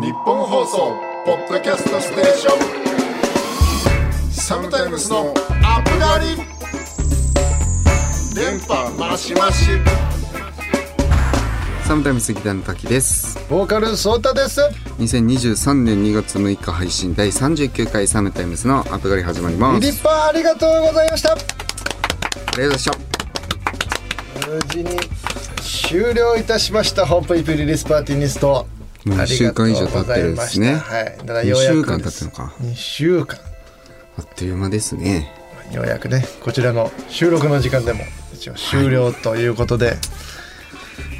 日本放送ポッドキャストステーション。サムタイムスのアップガリ電波マシマシサムタイムスギターの滝です。ボーカルソータです。2023年2月6日配信第39回サムタイムスのアップガリ始まります。リッパーありがとうございました。ありがとうございました。無事に終了いたしました。ホップイプリリスパーティーニストもう一週間以上経ってるんですね。はい。だからようやく二週間経ってるのか。2週間。あっという間ですね。ようやくねこちらの収録の時間でも一応終了ということで、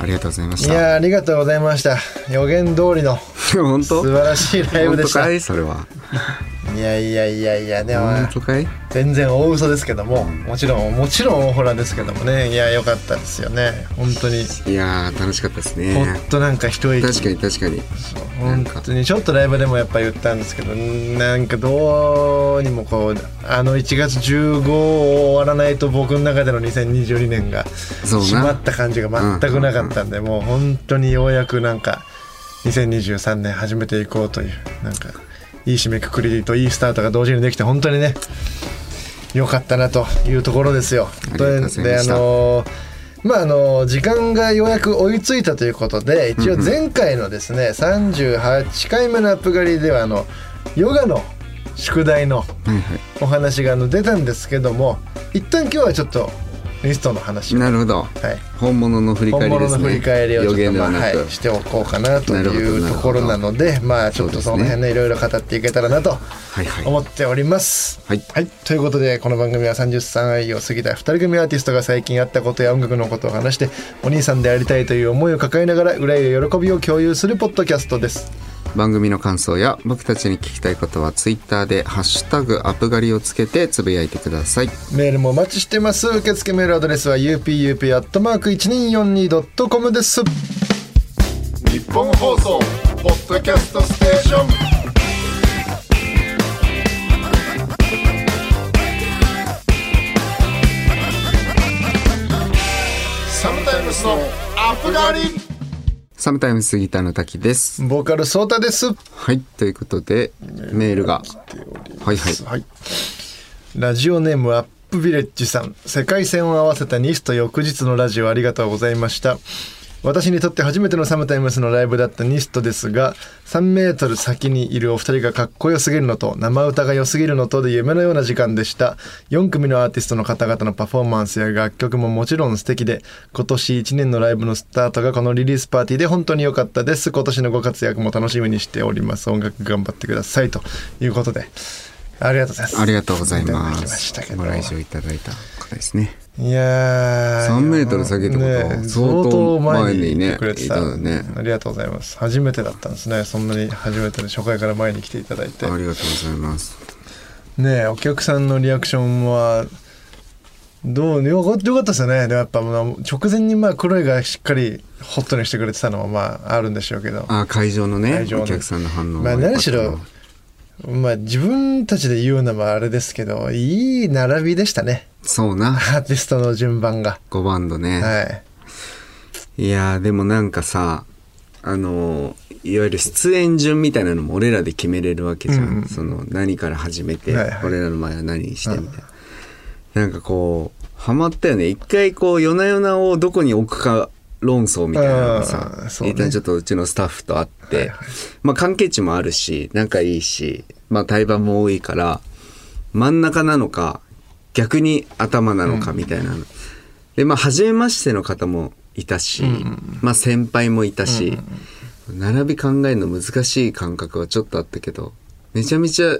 ありがとうございましい、たやーありがとうございました。予言通りの 本当？素晴らしいライブでした。い本当かい？それはやいやいやいやでも全然大嘘ですけどももちろんもちろん大ホラですけどもね。いや良かったですよね。本当に。いやー楽しかったですほねっとなんか一息確かに確かに。本当に。ちょっとライブでもやっぱ言ったんですけどなんかどうにもこうあの1月15終わらないと僕の中での2022年が閉まった感じが全くなかったんで、もう本当にようやくなんか2023年始めていこうというなんかいい締めくくりといいスタートが同時にできて本当にね良かったなというところですよ。であのまああの時間がようやく追いついたということで一応前回のですね38回目のアップ狩りではあのヨガの宿題のお話があの出たんですけども一旦今日はちょっとリストの話なるほど。い、本物の振り返本りですね。物の振り返りをちょっと、まあはい、しておこうかなというところなのでまあちょっとその辺ねいろいろ語っていけたらなと思っております。はい。はい、ということでこの番組は30歳を過ぎた2人組アーティストが最近あったことや音楽のことを話してお兄さんでありたいという思いを抱えながら憂いや喜びを共有するポッドキャストです。番組の感想や僕たちに聞きたいことはツイッターで「ハッシュタグアップガリ」をつけてつぶやいてくださいメールもお待ちしてます。受付メールアドレスは upup.1242.com です。日本放送ポッドキャストステーションサムタイムスのアップガリサムタイムスギターの滝ですボーカルソータです。はいということでメールがはいはいはい。ラジオネームアップビレッジさん。世界線を合わせたニスト翌日のラジオありがとうございました。私にとって初めてのサムタイムスのライブだったニストですが、3メートル先にいるお二人がかっこよすぎるのと、生歌が良すぎるのとで夢のような時間でした。4組のアーティストの方々のパフォーマンスや楽曲ももちろん素敵で、今年1年のライブのスタートがこのリリースパーティーで本当に良かったです。今年のご活躍も楽しみにしております。音楽頑張ってください。ということで、ありがとうございます。ありがとうございますご来場いただいた方ですねいやー。3メートル先ってことね相当前にねくれてた。ね。ありがとうございます。初めてだったんですね。そんなに初めてで初回から前に来ていただいて。ありがとうございます。ねお客さんのリアクションはどうよかよかったですよね。でもやっぱまあ直前にまあ黒いがしっかりホットにしてくれてたのはまああるんでしょうけど。あ会場のね会場の。お客さんの反応まあ何しろまあ自分たちで言うのもあれですけどいい並びでしたね。そうな。アーティストの順番が。5バンドね、はい。いやーでもなんかさあのいわゆる出演順みたいなのも俺らで決めれるわけじゃん、うん。うんその何から始めて、はいはい。俺らの前は何にしてみたいな、なんかこうハマったよね。一回こう夜な夜なをどこに置くか論争みたいなのがさ一旦ちょっとうちのスタッフと会って、はいはい。まあ関係値もあるし仲いいしまあ対バンも多いから真ん中なのか逆に頭なのかみたいな、でまあ初めましての方もいたし、まあ先輩もいたし、並び考えるの難しい感覚はちょっとあったけどめちゃめちゃ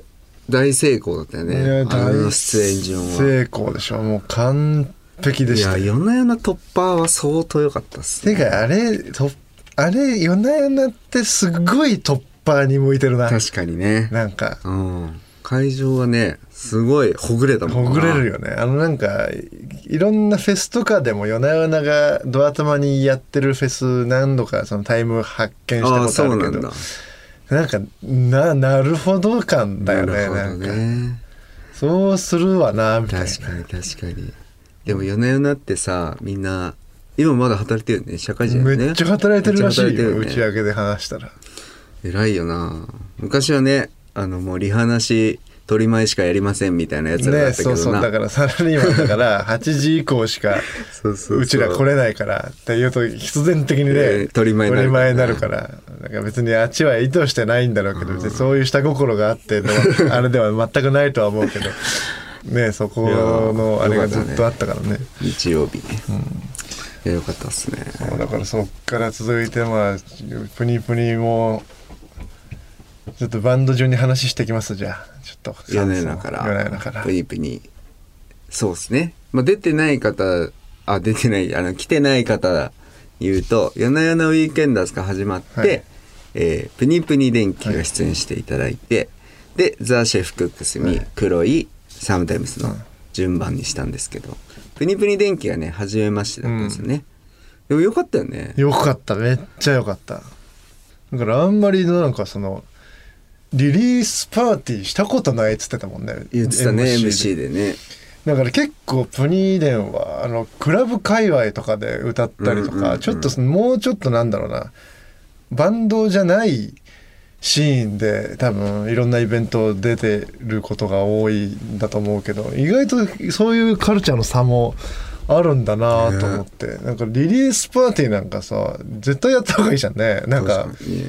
大成功だったよいねやあの大出演順は。成功でしょ。もう完璧でいした。や夜な夜な突破は相当良かったっすね。てかあれとあれ夜な夜なってすごい突破に向いてるな。確かにね。なんか。うん。会場はねすごいほぐれたもんな。ほぐれるよね。あのなんかいろんなフェスとかでも夜な夜ながドア頭にやってるフェス何度かそのタイム発見したことあるけど。そうなんかななるほど感だよねなるほどなんか。ねそうするわなみたいな。確かに確かにでも夜な夜なってさみんな今まだ働いてるよね社会人だよね。めっちゃ働いてるらしいよ、ね。打ち上げで話したら。偉いよな。昔はねあのもうリハなし取り前しかやりませんみたいなやつらだねったけどな、そうそう。だからサラリーマンだから 8時以降しかそうちら来れないからっていうと必然的にね、えー取り前になるから。なるから。なんか別にあっちは意図してないんだろうけど別にそういう下心があってのは あれでは全くないとは思うけどねそこのあれがずっとあったからね。日曜日ね、いやよかったっすね。だからそっから続いてまあプニプニもちょっとバンド順に話してきますじゃあ。ちょっと夜な夜なから。プニプニそうですね、まあ、出てない方あ出てない あの来てない方言うと「夜な夜なウィークエンダーズ」が始まって、はい。えープニプニ電気が出演していただいて、でザ・シェフ・クックスに黒いサムタイムスの順番にしたんですけど、プニプニ電気がね初めましてだったんですよね、でもよかったよね。よかった。めっちゃよかった。だからあんまりなんかそのリリースパーティーしたことないっつってたもんね言ってたね MC で。ね。だから結構プニーデンはあのクラブ界隈とかで歌ったりとか、ちょっともうちょっとなんだろうな。バンドじゃないシーンで多分いろんなイベント出てることが多いんだと思うけど意外とそういうカルチャーの差もあるんだなと思って、なんかリリースパーティーなんかさ絶対やった方がいいじゃんね。なんか。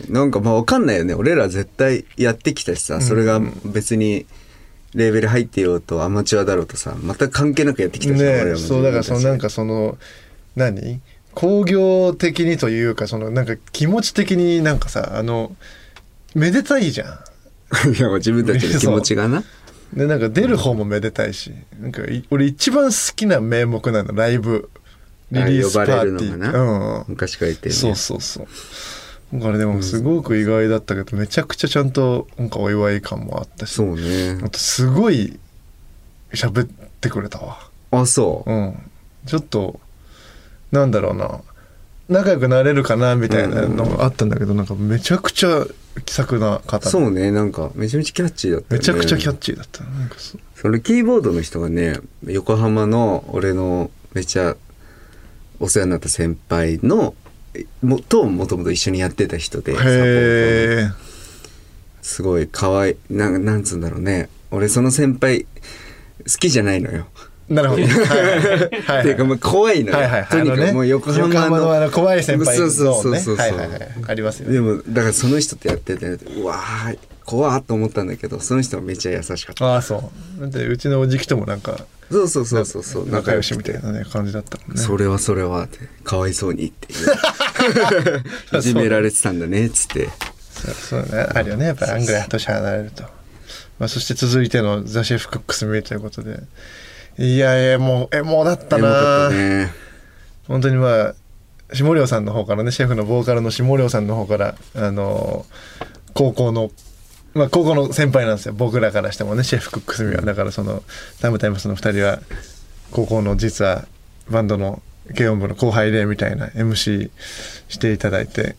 なんかまあわかんないよね。俺ら絶対やってきたしさそれが別にレーベル入ってようとアマチュアだろうとさ全く関係なくやってきたし、俺らもねそうだからそのなんかかその何工業的にというかそのなんか気持ち的になんかさあのめでたいじゃん。いや自分たちの気持ちがな。でなんか出る方もめでたいし。なんかい俺一番好きな名目なのライブ。リリースパーティあ呼ばれるのーがうん。昔から言ってるね。そうそうそう。だからでもすごく意外だったけどめちゃくちゃちゃんとなんかお祝い感もあったし。そうね。あとすごい喋ってくれたわ。あそう。うん。ちょっとなんだろうな。仲良くなれるかなみたいなのがあったんだけど、なんかめちゃくちゃ気さくな方。でそうねなんかめちゃめちゃキャッチーだったよね。めちゃくちゃキャッチーだった。なんかそう。そのキーボードの人がね横浜の俺のめちゃお世話になった先輩のもともともと一緒にやってた人でサポーすごい可愛いなんなんつうんだろうね。俺その先輩好きじゃないのよ。なるほど。はい。っていうかもう怖いのよ。はいはいはい。とにかくもう横浜の。横浜のあの怖い先輩。そうそうそうそうはいはいはい。ありますよね。でもだからその人とやっててうわー怖っと思ったんだけどその人はめっちゃ優しかった。ああそう。だってうちのおじきともなんかそうそうそうそうそう仲良しみたいいなね感じだったもんね。それはそれはってかわいそうにっていう いじめられてたんだねっつってそうそうねあるよねやっぱりあんぐらい年離れると。まあそして続いてのザシェフクックスミーということで。いやいやもうえもうだったな。ったね。本当にまあ下涼さんの方からねシェフのボーカルの下涼さんの方からあの高校のまあ高校の先輩なんですよ。僕らからしてもねシェフクックスミは。だからそのタイムタイムスの2人は高校の実はバンドの軽音部の後輩でみたいな MC していただいて。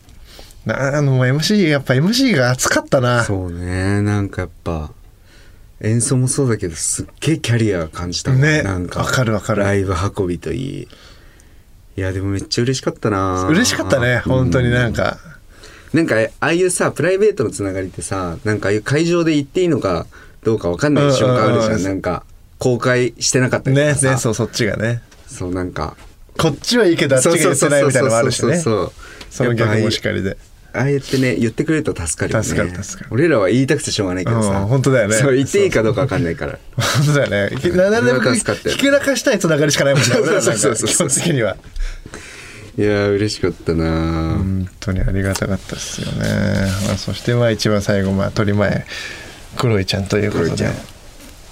なあの MC やっぱ MC が熱かったな。そうね。なんかやっぱ演奏もそうだけどすっげえキャリア感じたねなんかわかるわかる。ライブ運びといい。いやでもめっちゃ嬉しかったな。嬉しかったね本当になんか、なんかああいうさプライベートのつながりってさなんかああいう会場で言っていいのかどうかわかんない瞬間あるじゃうん。うんん。なんか公開してなかったりとねかさ。ねそうそっちがね。そうなんか。こっちはいいけどあっちが言ってないみたいなのもあるしね。そうそうそう。その逆もしかりで。ああやってね言ってくれると助かるよね助かる助かる俺らは言いたくてしょうがないけどさ、うん本当だよねそう言っていいかどうかわかんないから本当だよね。ひななんでもひけらかしたいつながりしかないもんね。俺らなんかそうそうそう基本的には。いやー嬉しかったな、本当にありがたかったですよね。まあ、そしてまあ一番最後まあ取り前黒いちゃんということで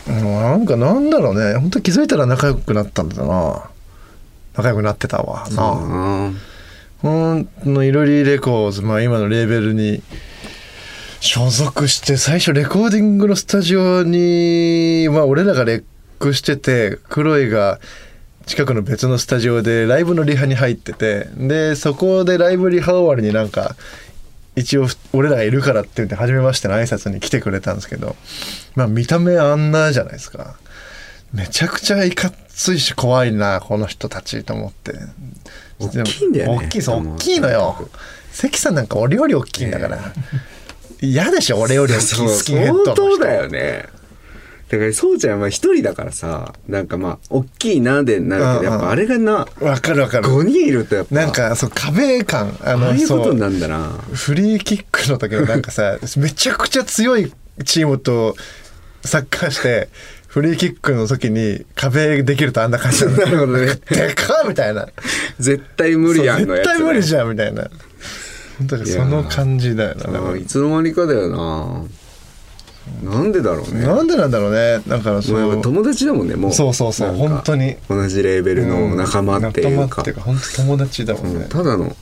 なんかなんだろうね。本当気づいたら仲良くなったんだな。仲良くなってたわな。あのいろりレコーズ、まあ今のレーベルに所属して、最初レコーディングのスタジオに、まあ俺らがレックしてて、黒いが近くの別のスタジオでライブのリハに入ってて、で、そこでライブリハ終わりになんか、一応俺らがいるからって言って初めましての挨拶に来てくれたんですけど、まあ見た目あんなじゃないですか。めちゃくちゃいかついし怖いな、この人たちと思って。大きいんだよね。大きいそう大きいのよ。関さんなんかお料理大きいんだから。嫌でしょ俺より大きいそうスキンヘッドの相人当だよね。だからそうちゃんは一人だからさなんかまあ大きいなでなるけどやっぱあれがなわかるわかる。5人いるとやっぱ。なんかそう壁感。ああのあいうことになそんだな。うフリーキックの時のなんかさめちゃくちゃ強いチームとサッカーしてフリーキックの時に壁できるとあんな感じなるほどね。でかっみたいな。絶対無理やんのやつ、ね、絶対無理じゃんみたいな。本当にその感じだよなあいつの間にかだよな。なんでだろうね。なんでなんだろうね。だからそもう友達だもんねもう。そうそうそう本当に。同じレーベルの仲間っていうか。仲間っていうか本当友達だもんね、うんただの。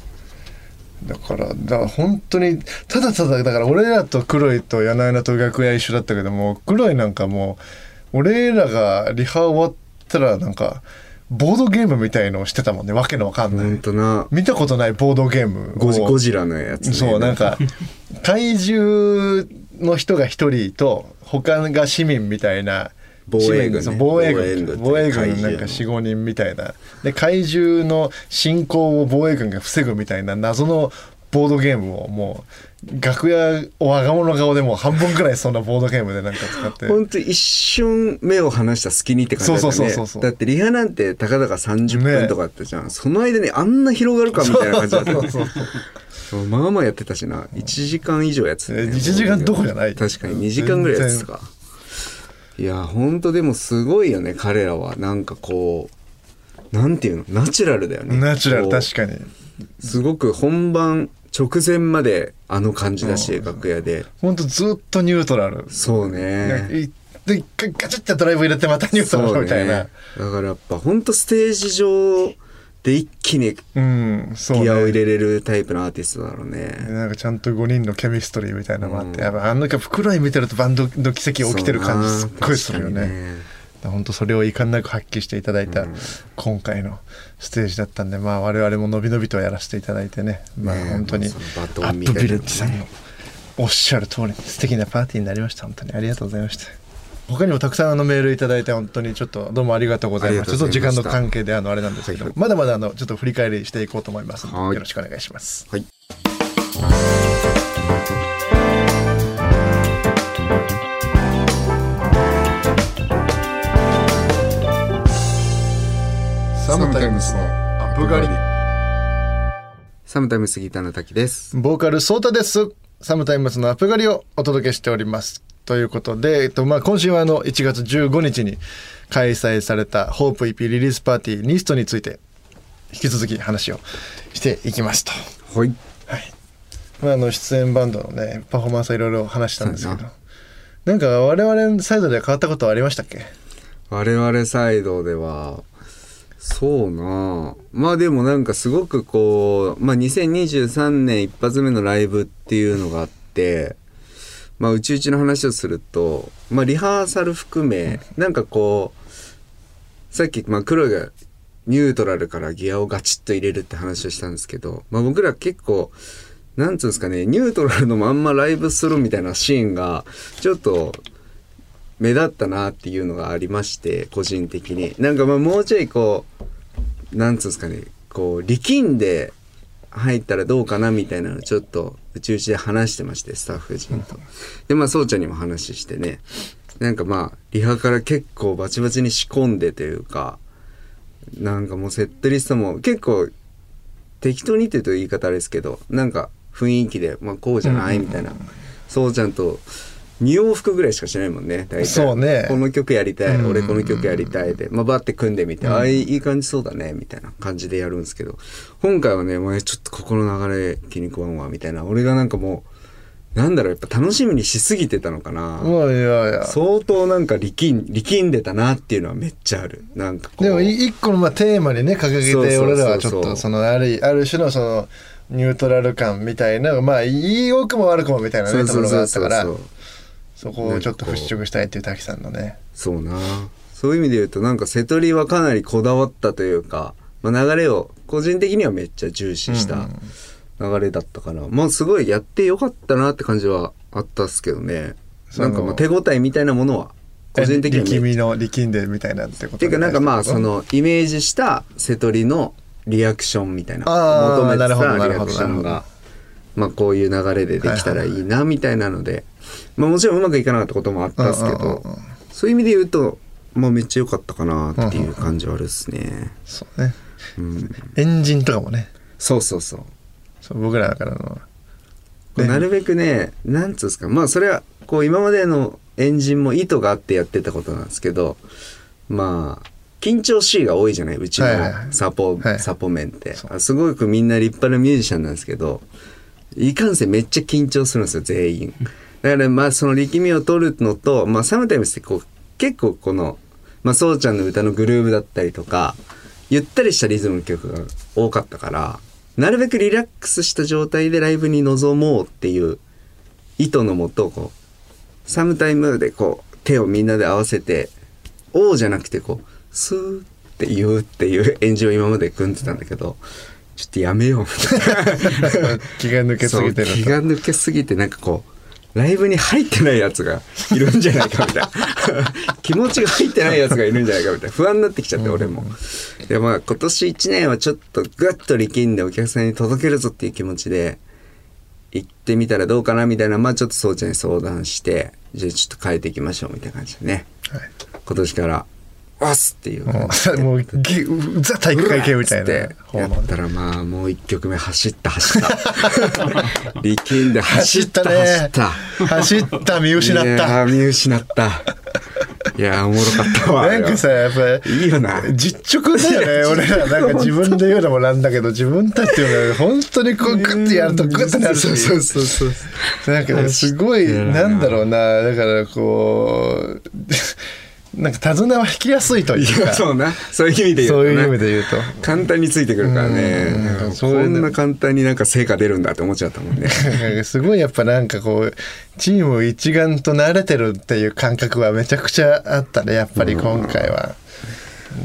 だからだから本当にただただだから俺らと黒いと柳菜と楽屋一緒だったけども黒いなんかもう俺らがリハ終わったらなんかボードゲームみたいのをしてたもんね。わけのわかんない。とな。見たことないボードゲーム。をゴジゴジラのやつ、ね、そうなんか怪獣の人が一人と他が市民みたいな防衛軍防衛軍。なんか45人みたいな。で怪獣の侵攻を防衛軍が防ぐみたいな謎のボードゲームをもう楽屋を我が物顔でもう半分くらいそんなボードゲームでなんか使って。ほんと一瞬目を離した隙にって感じだったね。そうそうそうそうだってリハなんてたかだか30分とかあったじゃん、その間にあんな広がるかみたいな感じだった。よねそうそうそう。まあまあやってたしな。1時間以上やってた、ね、1時間どころじゃない？確かに2時間ぐらいやってたか。いやほんとでもすごいよね彼らは。なんかこうなんていうの？ナチュラルだよね。ナチュラル確かに。すごく本番直前まであの感じだし、うん。楽屋で。ほんとずっとニュートラル。そうね。いで一回ガチャってドライブ入れてまたニュートラルみたいな、だからやっぱほんとステージ上で一気にギアを入れれるタイプのアーティストだろうね。なんかちゃんと5人のケミストリーみたいなのもあって、うんやっぱあの袋井見てるとバンドの奇跡が起きてる感じすっごいするよね本当それを遺憾なく発揮していただいたうん。今回のステージだったんでまあ我々も伸び伸びとやらせていただいてね。まあ本当にアップビレッジさんのおっしゃる通りに素敵なパーティーになりました。本当に。ありがとうございました。他にもたくさんあのメールいただいて本当にちょっとどうもありがとうございます。ちょっと時間の関係であのあれなんですけど、はいまだまだあのちょっと振り返りしていこうと思いますよろしくお願いします。はいサムタイムスのアップ狩りサムタイムスギターの滝です。ボーカルソータです。サムタイムスのアップ狩りをお届けしております。ということで、えっと、まあ、今週はあの、1月15日に開催されたホープ EP リリースパーティーニストについて、引き続き話をしていきますと。はい。まあ、あの、出演バンドのね、パフォーマンスはいろいろ話したんですけど。なんか我々サイドで変わったことはありましたっけ？我々サイドではそうな。あまあでもなんかすごくこう、まあ、2023年一発目のライブっていうのがあってまあうちうちの話をすると、まあ、リハーサル含めなんかこうさっき、まあ、黒がニュートラルからギアをガチッと入れるって話をしたんですけど、まあ、僕ら結構なんつうんですかねニュートラルのまんまライブするみたいなシーンがちょっと目立ったなっていうのがありまして個人的に。なんかまあもうちょいこうなんつうんですかね。こう力んで入ったらどうかなみたいなのをちょっとうちうちで話してましてスタッフ陣と。でまあそうちゃんにも話してね。なんかまあリハから結構バチバチに仕込んでというかなんかもうセットリストも結構適当にってと言い方あれですけどなんか雰囲気で、まあ、こうじゃないみたいな、そうちゃん。と2往復ぐらいしかしないもんね大体。そうね。この曲やりたい、うん。俺この曲やりたいで、まあ、バッて組んでみて、ああいい感じそうだねみたいな感じでやるんですけど今回はねもうちょっとここの流れ気に食わんわみたいな。俺がなんかもうなんだろうやっぱ楽しみにしすぎてたのかな、いやいや。相当なんか力ん力んでたなっていうのはめっちゃある。なんかこう。でもい一個のまあテーマにね掲げてそうそうそうそう。俺らはちょっとそのあるある種のそのニュートラル感みたいなまあいいよくも悪くもみたいなねところがあったからそうそこをちょっと払拭したいっていう滝さんのね。そうな。そういう意味で言うとなんか瀬戸りはかなりこだわったというか、まあ、流れを個人的にはめっちゃ重視した流れだったから、まあすごいやってよかったなって感じはあったっすけどね。なんかまあ手応えみたいなものは個人的にはめっ力みの力んでみたいなってことっていうかなんかまあそののイメージした瀬戸りのリアクションみたいな求めてたリアクションがまあこういう流れでできたらいいなみたいなので、まあもちろんうまくいかなかったこともあったんですけどそういう意味で言うとまあめっちゃ良かったかなっていう感じはあるっすね。そうね。うん、エンジンとかもね。そうそうそう。そう僕らからの。こうなるべくねなんつうんですか。まあそれはこう今までのエンジンも意図があってやってたことなんですけどまあ緊張しいが多いじゃない？うちのはいはいはい。サポ、はい。サポメンって。そう。あすごくみんな立派なミュージシャンなんですけどいかんせんめっちゃ緊張するんですよ全員だからまあその力みを取るのと、まあ、サムタイムスってこう結構この、まあ、そうちゃんの歌のグルーヴだったりとかゆったりしたリズムの曲が多かったからなるべくリラックスした状態でライブに臨もうっていう意図のもとこうサムタイムでこう手をみんなで合わせて「おー」じゃなくてこう「スー」って言うっていう演じを今まで組んでたんだけどちょっとやめようみたいな。気が抜けすぎて気が抜けすぎてなんかこうライブに入ってないやつがいるんじゃないかみたいな。気持ちが入ってないやつがいるんじゃないかみたいな。不安になってきちゃって俺も。でまあ今年1年はちょっとグッと力んでお客さんに届けるぞっていう気持ちで行ってみたらどうかなみたいなまあちょっとそうちゃんに相談してじゃあちょっと変えていきましょうみたいな感じでね。はい。今年から「わっす!」っていう。感じでもうぎザ体育会系みたいなつって。やったらまあもう一曲目走った走った。力んで走った。走ね。った。走った。見失っいやたー見失った。いやーおもろかったわなんかさやっぱいいよな。実直だよね俺ら。なんか自分で言うのもなんだけど自分たちが本当にこうグッてやるとグッてなるし。そうそうそうそう。なんかねすごいなんだろうな。だからこうなんか手綱は引きやすいというか。そうな。そういう意味で言うとそういうな意味で言うと。簡単についてくるからね。そんな簡単になんか成果出るんだって思っちゃったもんね。すごいやっぱなんかこうチーム一丸と慣れてるっていう感覚はめちゃくちゃあったねやっぱり今回は。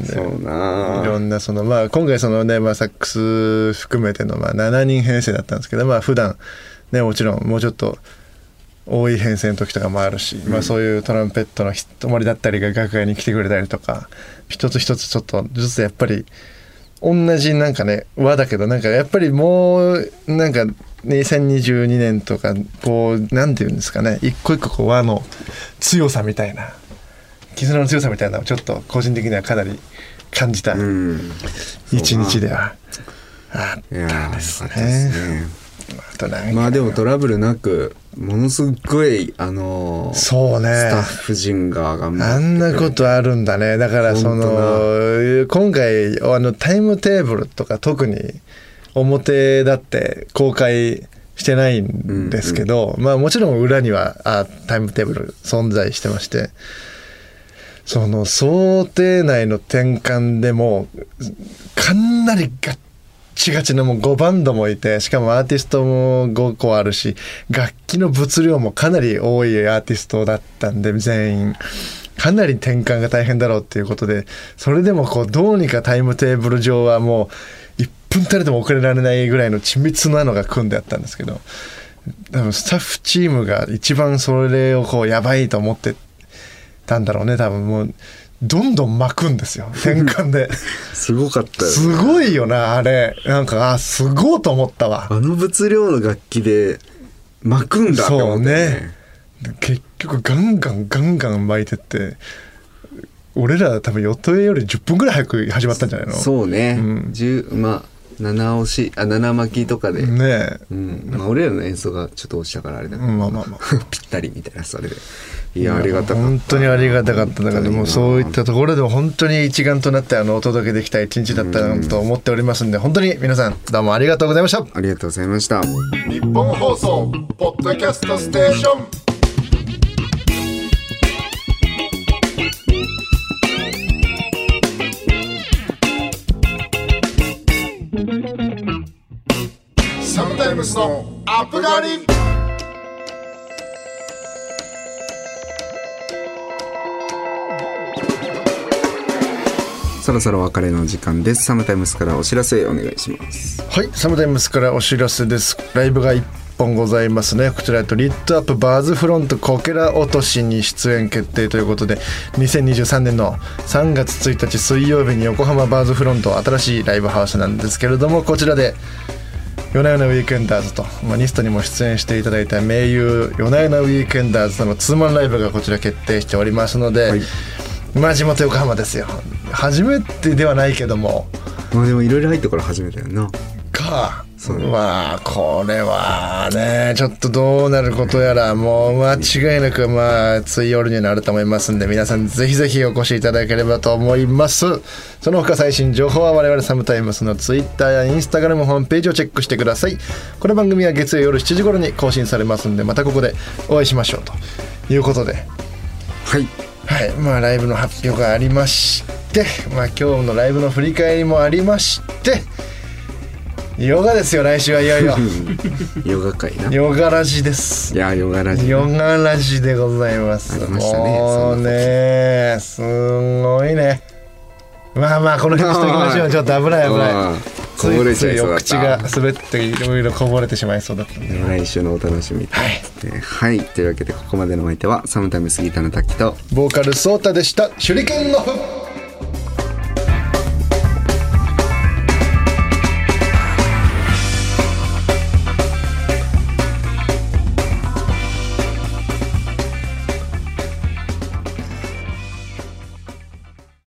そうな。いろんなそのまあ今回そのね、まあ、サックス含めてのまあ7人編成だったんですけどまあ普段ねもちろんもうちょっと多い編成の時とかもあるし、まあそういうトランペットの人盛りだったりが楽屋に来てくれたりとか一つ一つちょっとずつやっぱり同じなんかね輪だけどなんかやっぱりもうなんか2022年とかこうなんていうんですかね一個一個こう輪の強さみたいな絆の強さみたいなのをちょっと個人的にはかなり感じたうん。一日ではあったですねまあでもトラブルなくものすっごいあのーそうね。スタッフ陣が頑張って。あんなことあるんだね。だからそ本の今回あのタイムテーブルとか特に表だって公開してないんですけど、まあもちろん裏にはあタイムテーブル存在してましてその想定内の転換でもかなりガッチガチのもう5バンドもいてしかもアーティストも5個あるし楽器の物量もかなり多いアーティストだったんで全員。かなり転換が大変だろうっていうことでそれでもこうどうにかタイムテーブル上はもう1分たりとも遅れられないぐらいの緻密なのが組んであったんですけど多分スタッフチームが一番それをこうやばいと思ってたんだろうね多分もう。どんどん巻くんですよ。転換で。すごかったよね。すごいよなあれ。なんかあすごいと思ったわ。あの物量の楽器で巻くんだって思ったよね。結局ガンガンガンガン巻いてって俺ら多分予定より10分ぐらい早く始まったんじゃないの？そうね、うん。十まあ七押しあ七巻きとかで、ねえ。うん。まあ、俺らの演奏がちょっと押したからあれだけど、うんまあまあまあ。ぴったりみたいなそれでいやありがたかった。本当にありがたかった。だからもうそういっ本たところでも本当に一丸となってあのお届けできた一日だったなと思っておりますんで本当に皆さんどうもありがとうございました。ありがとうございました。日本放送ポッドキャストステーション。SOMETIME'S のアプガリそろそろお別れの時間です SOMETIME'S からお知らせお願いしますはい、 SOMETIME'S からお知らせです。ライブが1本ございますね。こちら、と Lit Up BuzzFront こけら落としに出演決定ということで、2023年の3月1日水曜日に横浜 BuzzFront 新しいライブハウスなんですけれども、こちらで夜な夜なウィークエンダーズと、まあ、ニストにも出演していただいた名優夜な夜なウィークエンダーズとのツーマンライブがこちら決定しておりますので、はいまあ地元横浜ですよ初めてではないけども。まあでもいろいろ入ってから初めてやんな。か。まあこれはねちょっとどうなることやらもう間違いなくまあ熱い夜になると思いますんで皆さんぜひぜひお越しいただければと思います。その他最新情報は我々サムタイムスのツイッターやインスタグラムホームページをチェックしてください。この番組は月曜夜7時頃に更新されますんでまたここでお会いしましょうということで。はいはい、まあライブの発表がありまして、まあ今日のライブの振り返りもありまして、ヨガですよ来週はいよいよ ヨガ会ないヨガラジです。やヨガラジヨガラジでございます。ありましたねもうね、すごいね。まあまあこの辺にしときましょう。ちょっと危ない危ないうん。こぼれちゃいそうだったついついお口が滑っていろいろこぼれてしまいそうだったんで。来週のお楽しみとはいえーはいというわけでここまでのお相手はサムタイムスギターの滝とボーカルソータでした。手裏剣のフ